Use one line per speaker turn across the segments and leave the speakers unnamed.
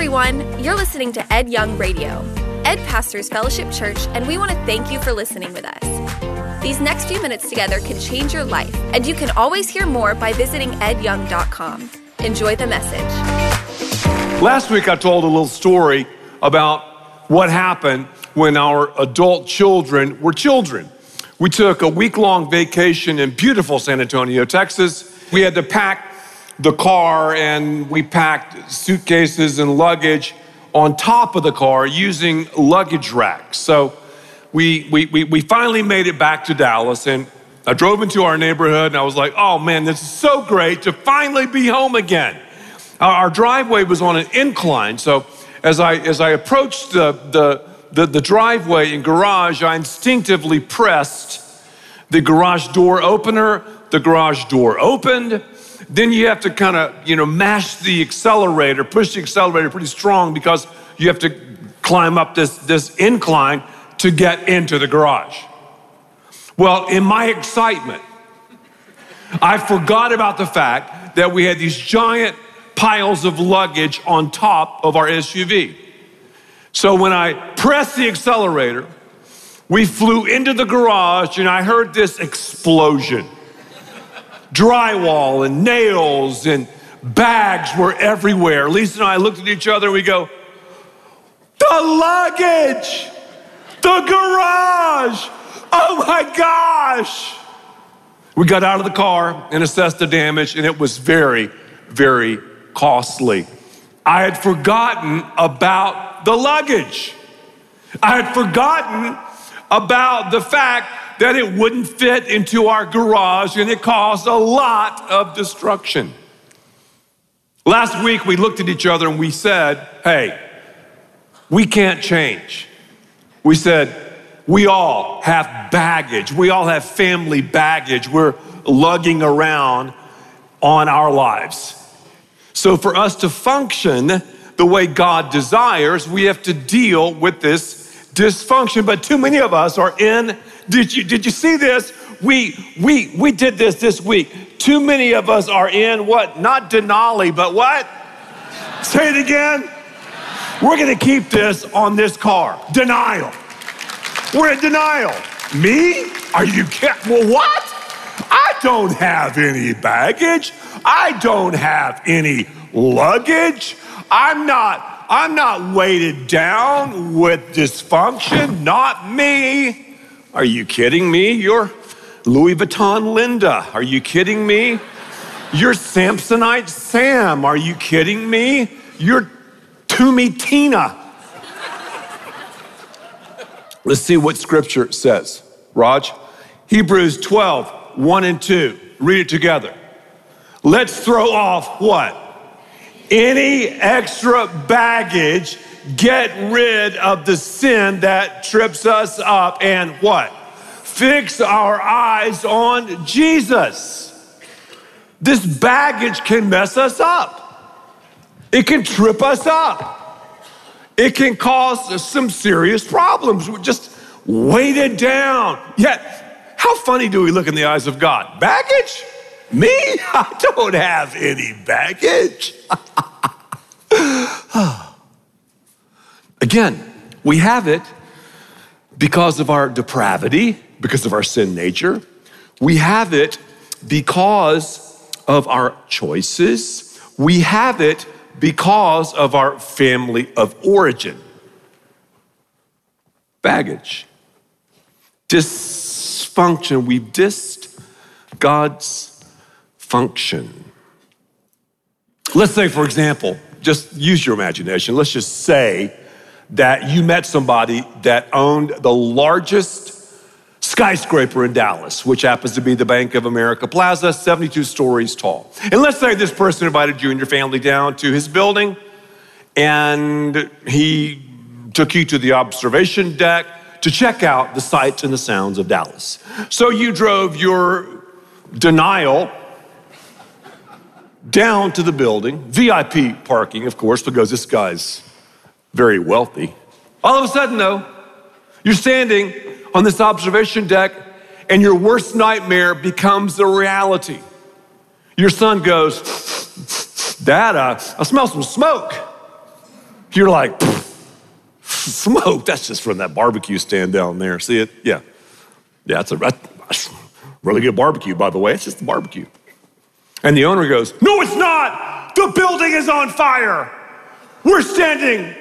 everyone. You're listening to Ed Young Radio. Ed pastors Fellowship Church, and we want to thank you for listening with us. These next few minutes together can change your life, and you can always hear more by visiting edyoung.com. Enjoy the message.
Last week, I told a little story about what happened when our adult children were children. We took a week long vacation in beautiful San Antonio, Texas. We had to pack the car and we packed suitcases and luggage on top of the car using luggage racks. So we, we, we, we finally made it back to Dallas and I drove into our neighborhood and I was like, oh man, this is so great to finally be home again. Our, driveway was on an incline. So as I, as I approached the, the, the, the driveway and garage, I instinctively pressed the garage door opener. The garage door opened then you have to kind of, you know, mash the accelerator, push the accelerator pretty strong because you have to climb up this, this incline to get into the garage. Well, in my excitement, I forgot about the fact that we had these giant piles of luggage on top of our SUV. So when I pressed the accelerator, we flew into the garage and I heard this explosion drywall and nails and bags were everywhere. Lisa and I looked at each other and we go, The luggage, the garage, oh my gosh. We got out of the car and assessed the damage, and it was very, very costly. I had forgotten about the luggage. I had forgotten about the fact that it wouldn't fit into our garage and it caused a lot of destruction. Last week, we looked at each other and we said, Hey, we can't change. We said, We all have baggage. We all have family baggage we're lugging around on our lives. So, for us to function the way God desires, we have to deal with this dysfunction. But too many of us are in did you, did you see this? We, we, we did this this week. Too many of us are in what? Not Denali, but what? Say it again. We're gonna keep this on this car. Denial. We're in denial. Me? Are you kidding? Well, what? I don't have any baggage. I don't have any luggage. I'm not, I'm not weighted down with dysfunction. Not me. Are you kidding me? You're Louis Vuitton Linda. Are you kidding me? You're Samsonite Sam. Are you kidding me? You're Tumi Tina. Let's see what scripture says. Raj, Hebrews 12, 1 and 2. Read it together. Let's throw off what? Any extra baggage get rid of the sin that trips us up and what? Fix our eyes on Jesus. This baggage can mess us up. It can trip us up. It can cause some serious problems. We're just weighted down. Yet, how funny do we look in the eyes of God? Baggage? Me? I don't have any baggage. Again, we have it because of our depravity, because of our sin nature. We have it because of our choices. We have it because of our family of origin. Baggage, dysfunction. We've dissed God's function. Let's say, for example, just use your imagination. Let's just say that you met somebody that owned the largest skyscraper in Dallas, which happens to be the Bank of America Plaza, 72 stories tall. And let's say this person invited you and your family down to his building, and he took you to the observation deck to check out the sights and the sounds of Dallas. So you drove your denial down to the building, VIP parking, of course, because this guy's very wealthy. All of a sudden, though, you're standing on this observation deck and your worst nightmare becomes a reality. Your son goes, Dad, uh, I smell some smoke. You're like, smoke, that's just from that barbecue stand down there. See it? Yeah. Yeah, that's a that's really good barbecue, by the way. It's just a barbecue. And the owner goes, No, it's not. The building is on fire. We're standing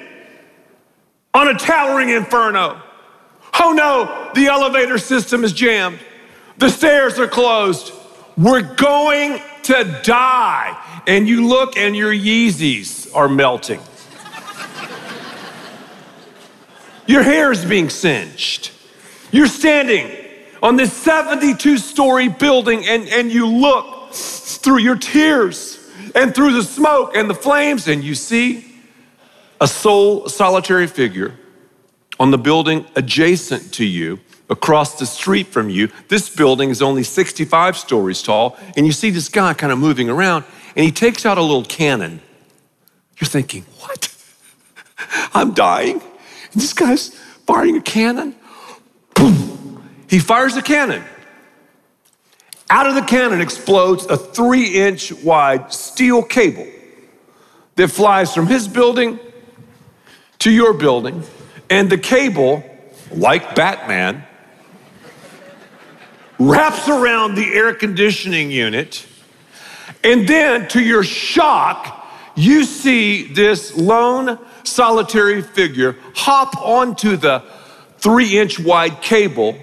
on a towering inferno. Oh no, the elevator system is jammed. The stairs are closed. We're going to die. And you look and your Yeezys are melting. your hair is being singed. You're standing on this 72 story building and, and you look through your tears and through the smoke and the flames and you see a sole solitary figure on the building adjacent to you, across the street from you. This building is only 65 stories tall, and you see this guy kind of moving around, and he takes out a little cannon. You're thinking, what? I'm dying. And this guy's firing a cannon. Boom. He fires a cannon. Out of the cannon explodes a three inch wide steel cable that flies from his building to your building, and the cable, like Batman, wraps around the air conditioning unit. And then, to your shock, you see this lone solitary figure hop onto the three inch wide cable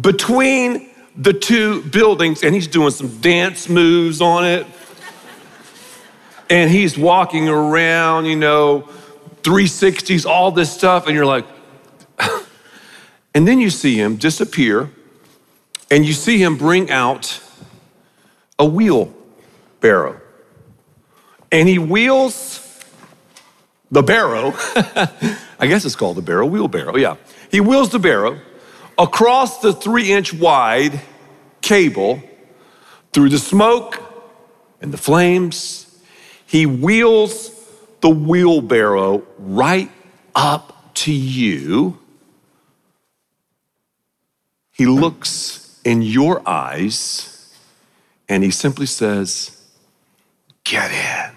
between the two buildings, and he's doing some dance moves on it. And he's walking around, you know, 360s, all this stuff, and you're like, and then you see him disappear, and you see him bring out a wheelbarrow. And he wheels the barrow, I guess it's called the barrow, wheelbarrow, yeah. He wheels the barrow across the three inch wide cable through the smoke and the flames. He wheels the wheelbarrow right up to you. He looks in your eyes and he simply says, Get in.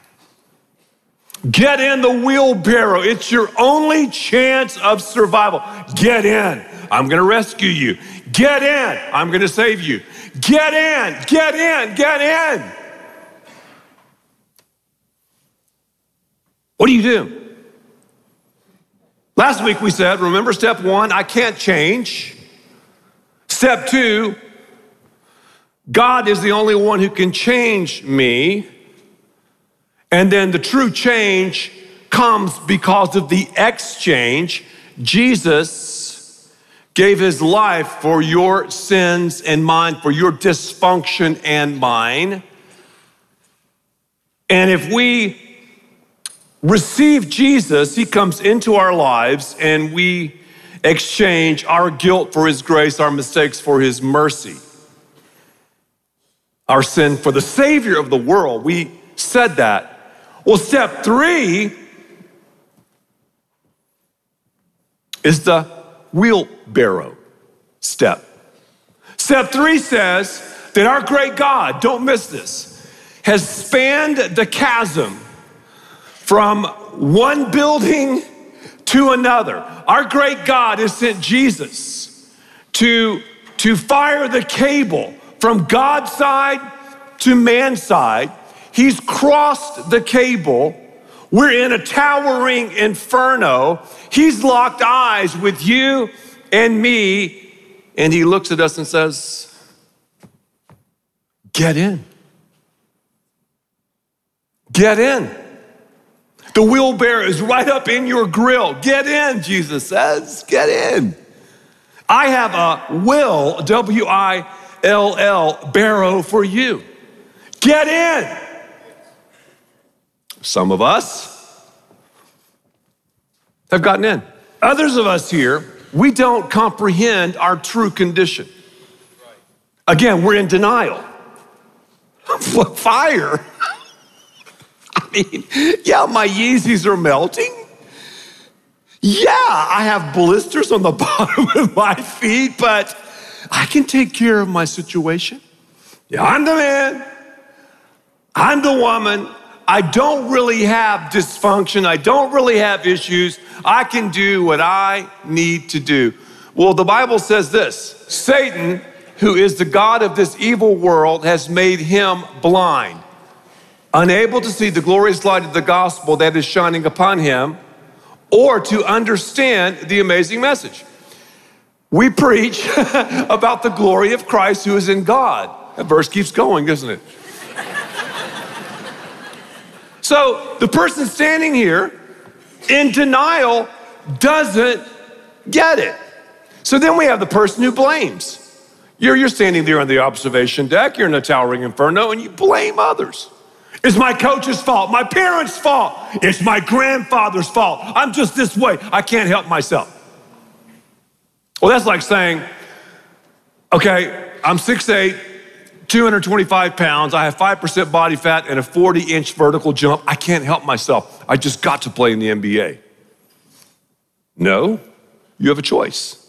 Get in the wheelbarrow. It's your only chance of survival. Get in. I'm going to rescue you. Get in. I'm going to save you. Get in. Get in. Get in. What do you do? Last week we said, remember step one, I can't change. Step two, God is the only one who can change me. And then the true change comes because of the exchange. Jesus gave his life for your sins and mine, for your dysfunction and mine. And if we receive Jesus, he comes into our lives and we exchange our guilt for his grace, our mistakes for his mercy, our sin for the Savior of the world. We said that. Well, step three is the wheelbarrow step. Step three says that our great God, don't miss this, has spanned the chasm from one building to another. Our great God has sent Jesus to, to fire the cable from God's side to man's side. He's crossed the cable. We're in a towering inferno. He's locked eyes with you and me, and he looks at us and says, Get in. Get in. The wheelbarrow is right up in your grill. Get in, Jesus says. Get in. I have a will, W I L L, barrow for you. Get in. Some of us have gotten in. Others of us here, we don't comprehend our true condition. Again, we're in denial. Fire mean, yeah, my Yeezys are melting. Yeah, I have blisters on the bottom of my feet, but I can take care of my situation. Yeah, I'm the man. I'm the woman. I don't really have dysfunction. I don't really have issues. I can do what I need to do. Well, the Bible says this Satan, who is the God of this evil world, has made him blind, unable to see the glorious light of the gospel that is shining upon him, or to understand the amazing message. We preach about the glory of Christ who is in God. That verse keeps going, doesn't it? So the person standing here in denial doesn't get it. So then we have the person who blames. You're, you're standing there on the observation deck, you're in a towering inferno, and you blame others. It's my coach's fault, my parents' fault, it's my grandfather's fault. I'm just this way, I can't help myself. Well, that's like saying, okay, I'm 6'8, 225 pounds. I have 5% body fat and a 40 inch vertical jump. I can't help myself. I just got to play in the NBA. No, you have a choice.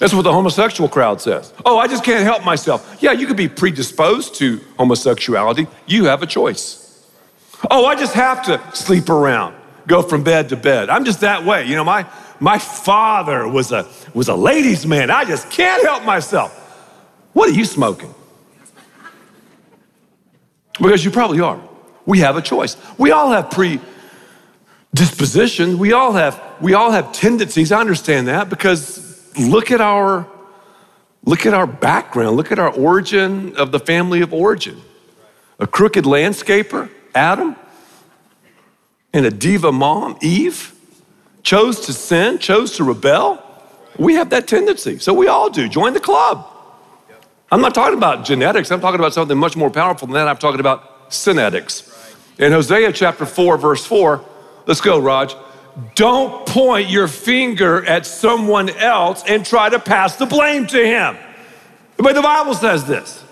That's what the homosexual crowd says. Oh, I just can't help myself. Yeah, you could be predisposed to homosexuality. You have a choice. Oh, I just have to sleep around, go from bed to bed. I'm just that way. You know, my, my father was a, was a ladies' man. I just can't help myself. What are you smoking? Because you probably are. We have a choice. We all have predisposition. We all have we all have tendencies. I understand that because look at our look at our background. Look at our origin of the family of origin. A crooked landscaper, Adam, and a diva mom, Eve, chose to sin, chose to rebel. We have that tendency. So we all do. Join the club. I'm not talking about genetics, I'm talking about something much more powerful than that. I'm talking about synetics. In Hosea chapter 4, verse 4, let's go, Raj. Don't point your finger at someone else and try to pass the blame to him. But the Bible says this.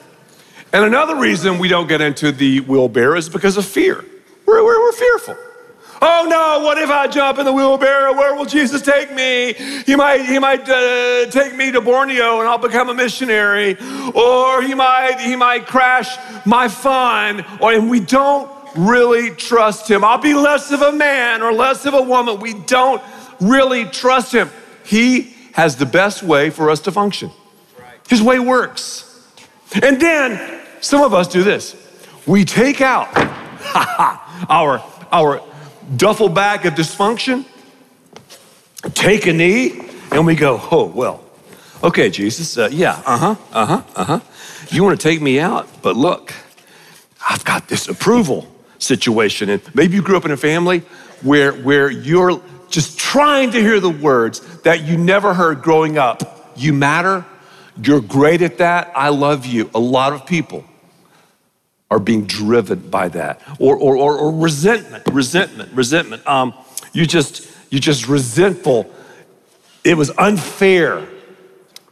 And another reason we don't get into the wheelbarrow is because of fear. We're, we're, we're fearful. Oh no, what if I jump in the wheelbarrow? Where will Jesus take me? He might, he might uh, take me to Borneo and I'll become a missionary. Or he might, he might crash my fun. Or, and we don't really trust him. I'll be less of a man or less of a woman. We don't really trust him. He has the best way for us to function. His way works. And then some of us do this. We take out our, our duffel bag of dysfunction, take a knee, and we go, oh, well, okay, Jesus, uh, yeah, uh huh, uh huh, uh huh. You want to take me out, but look, I've got this approval situation. And maybe you grew up in a family where, where you're just trying to hear the words that you never heard growing up. You matter, you're great at that, I love you. A lot of people are being driven by that. Or, or, or, or resentment resentment resentment. Um, you just you just resentful. It was unfair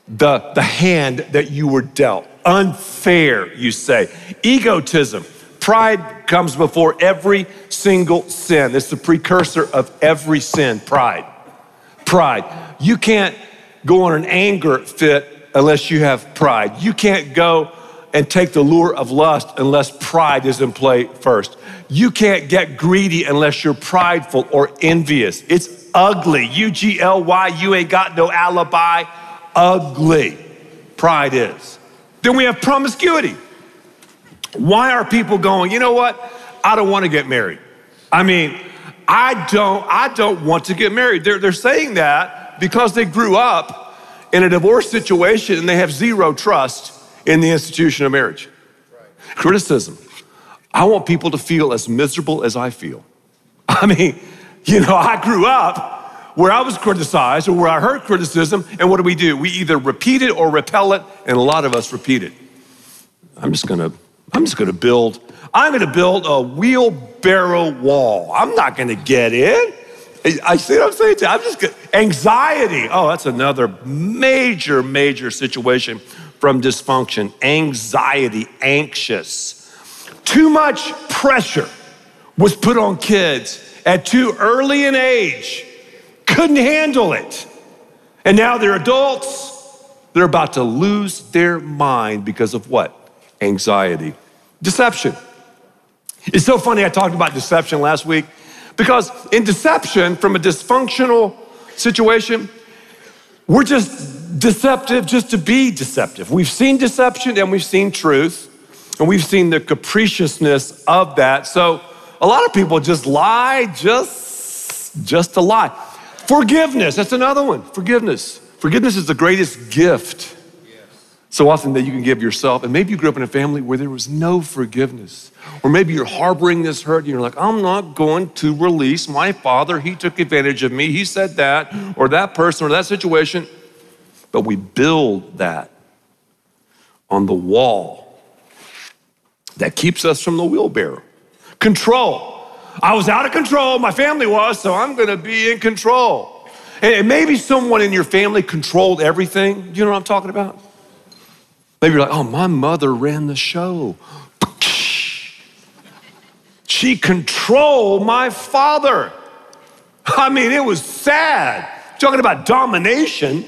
the, the hand that you were dealt. Unfair you say. Egotism pride comes before every single sin it's the precursor of every sin pride pride you can't go on an anger fit unless you have pride you can't go and take the lure of lust unless pride is in play first. You can't get greedy unless you're prideful or envious. It's ugly. U G L Y, you ain't got no alibi. Ugly. Pride is. Then we have promiscuity. Why are people going, you know what? I don't want to get married. I mean, I don't, I don't want to get married. They're, they're saying that because they grew up in a divorce situation and they have zero trust in the institution of marriage. Right. Criticism. I want people to feel as miserable as I feel. I mean, you know, I grew up where I was criticized or where I heard criticism, and what do we do? We either repeat it or repel it, and a lot of us repeat it. I'm just gonna, I'm just gonna build, I'm gonna build a wheelbarrow wall. I'm not gonna get in. I see what I'm saying to you. I'm just gonna, anxiety. Oh, that's another major, major situation from dysfunction, anxiety, anxious. Too much pressure was put on kids at too early an age, couldn't handle it. And now they're adults, they're about to lose their mind because of what? Anxiety. Deception. It's so funny, I talked about deception last week because in deception, from a dysfunctional situation, we're just deceptive just to be deceptive. We've seen deception and we've seen truth, and we've seen the capriciousness of that. So a lot of people just lie just, just to lie. Forgiveness, that's another one. Forgiveness. Forgiveness is the greatest gift so often that you can give yourself. And maybe you grew up in a family where there was no forgiveness. Or maybe you're harboring this hurt and you're like, I'm not going to release my father. He took advantage of me. He said that, or that person, or that situation. But we build that on the wall that keeps us from the wheelbarrow. Control. I was out of control, my family was, so I'm gonna be in control. And maybe someone in your family controlled everything. You know what I'm talking about? Maybe you're like, oh, my mother ran the show. She controlled my father. I mean, it was sad. Talking about domination.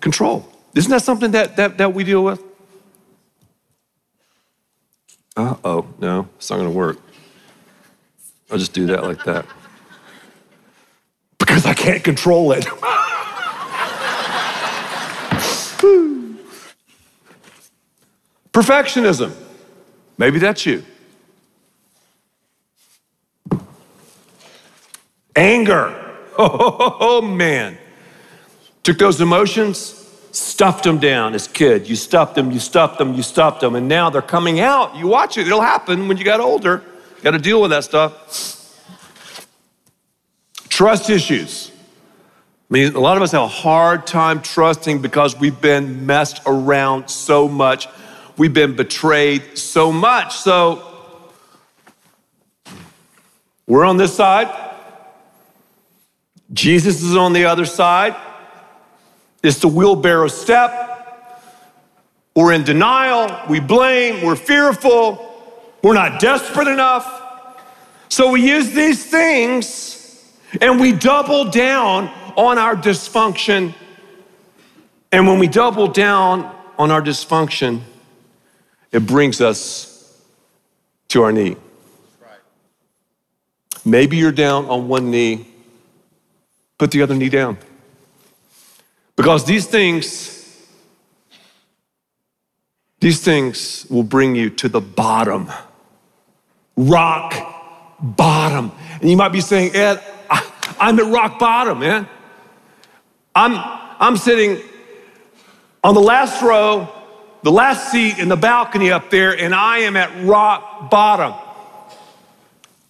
Control. Isn't that something that, that, that we deal with? Uh oh, no, it's not gonna work. I'll just do that like that. Because I can't control it. Perfectionism. Maybe that's you. Anger. Oh, oh, man. Took those emotions, stuffed them down as kid. You stuffed them, you stuffed them, you stuffed them, and now they're coming out. You watch it, it'll happen when you got older. You got to deal with that stuff. Trust issues. I mean, a lot of us have a hard time trusting because we've been messed around so much. We've been betrayed so much. So we're on this side. Jesus is on the other side. It's the wheelbarrow step. We're in denial. We blame. We're fearful. We're not desperate enough. So we use these things and we double down on our dysfunction. And when we double down on our dysfunction, it brings us to our knee. Maybe you're down on one knee, put the other knee down. Because these things, these things will bring you to the bottom, rock bottom. And you might be saying, Ed, I'm at rock bottom, man. I'm, I'm sitting on the last row, the last seat in the balcony up there, and I am at rock bottom.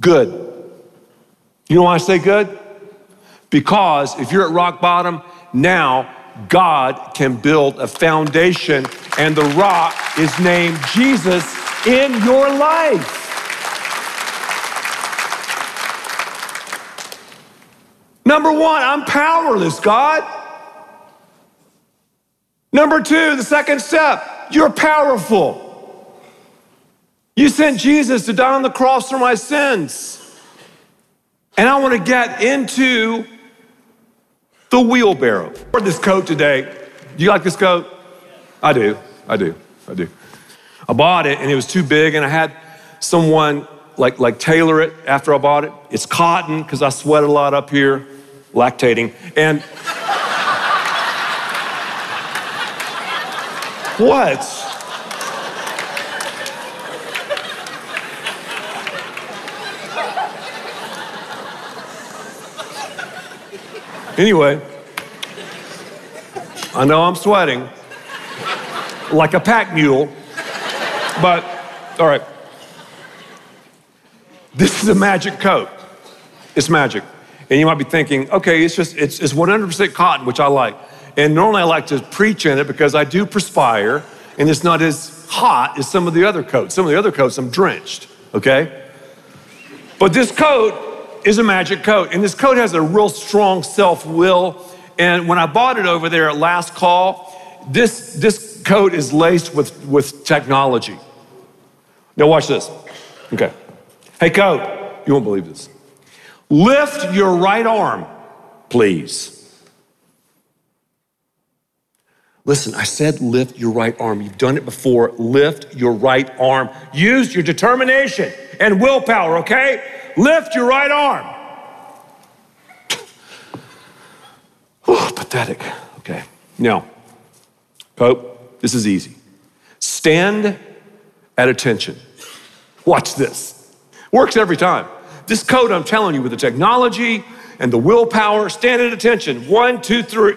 Good. You know why I say good? Because if you're at rock bottom, now God can build a foundation, and the rock is named Jesus in your life. Number one, I'm powerless, God. Number two, the second step, you're powerful. You sent Jesus to die on the cross for my sins. And I want to get into the wheelbarrow. I wore this coat today. Do you like this coat? I do. I do. I do. I bought it and it was too big, and I had someone like, like tailor it after I bought it. It's cotton because I sweat a lot up here, lactating. And What? Anyway, I know I'm sweating like a pack mule, but all right. This is a magic coat. It's magic. And you might be thinking, okay, it's just, it's, it's 100% cotton, which I like. And normally I like to preach in it because I do perspire and it's not as hot as some of the other coats. Some of the other coats I'm drenched, okay? But this coat is a magic coat and this coat has a real strong self will. And when I bought it over there at Last Call, this, this coat is laced with, with technology. Now, watch this. Okay. Hey, coat, you won't believe this. Lift your right arm, please. Listen, I said lift your right arm. You've done it before. Lift your right arm. Use your determination and willpower, okay? Lift your right arm. oh, pathetic. Okay. Now, Pope, this is easy. Stand at attention. Watch this. Works every time. This code, I'm telling you, with the technology and the willpower, stand at attention. One, two, three.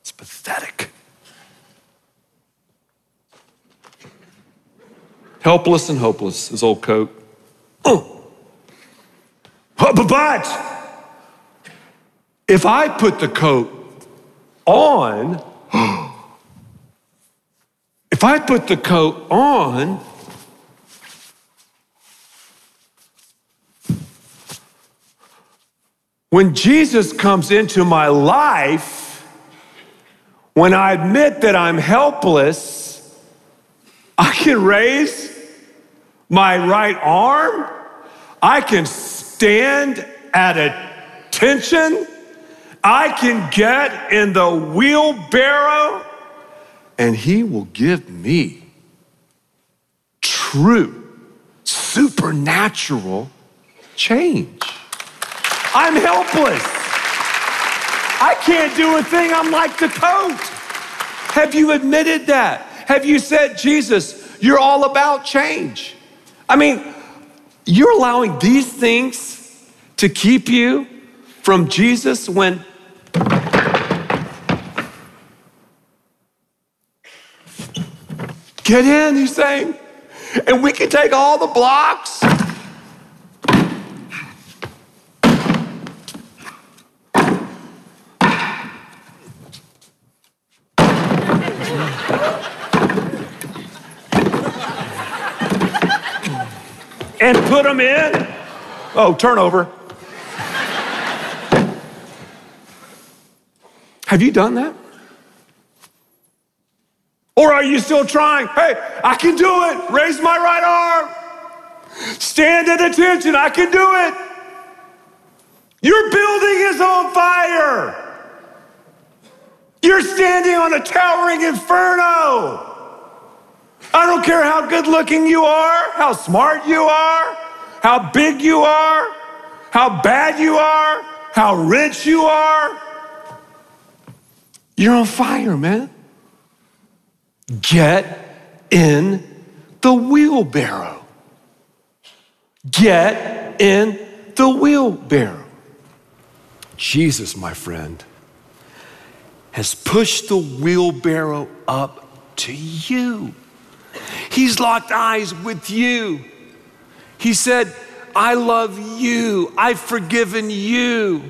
it's pathetic. Helpless and hopeless, is old coat. Oh. But if I put the coat on, if I put the coat on, when Jesus comes into my life, when I admit that I'm helpless, I can raise my right arm, I can stand at attention, I can get in the wheelbarrow and he will give me true, supernatural change. I'm helpless. I can't do a thing. I'm like the coat. Have you admitted that? Have you said, Jesus, you're all about change? I mean, you're allowing these things to keep you from Jesus when Get in, he's saying. And we can take all the blocks. And put them in. Oh, turnover. Have you done that? Or are you still trying? Hey, I can do it. Raise my right arm. Stand at attention. I can do it. Your building is on fire. You're standing on a towering inferno. I don't care how good looking you are, how smart you are, how big you are, how bad you are, how rich you are. You're on fire, man. Get in the wheelbarrow. Get in the wheelbarrow. Jesus, my friend, has pushed the wheelbarrow up to you. He's locked eyes with you. He said, I love you. I've forgiven you.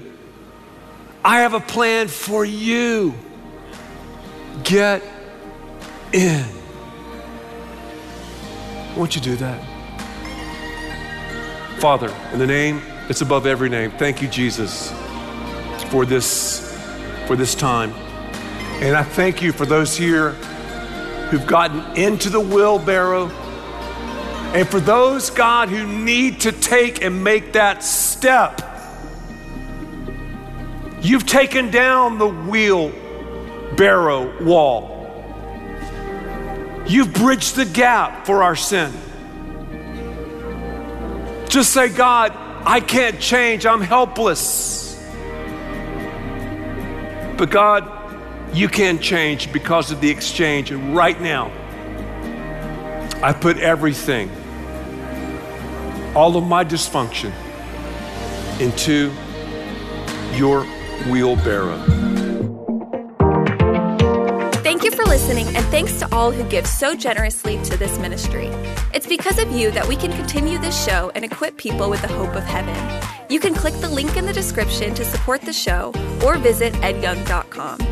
I have a plan for you. Get in. Won't you do that? Father, in the name that's above every name, thank you, Jesus, for this, for this time. And I thank you for those here who've gotten into the wheelbarrow. And for those, God, who need to take and make that step, you've taken down the wheelbarrow wall. You've bridged the gap for our sin. Just say, God, I can't change. I'm helpless. But God, you can change because of the exchange. And right now, I put everything, all of my dysfunction, into your wheelbarrow.
Thank you for listening, and thanks to all who give so generously to this ministry. It's because of you that we can continue this show and equip people with the hope of heaven. You can click the link in the description to support the show or visit edyoung.com.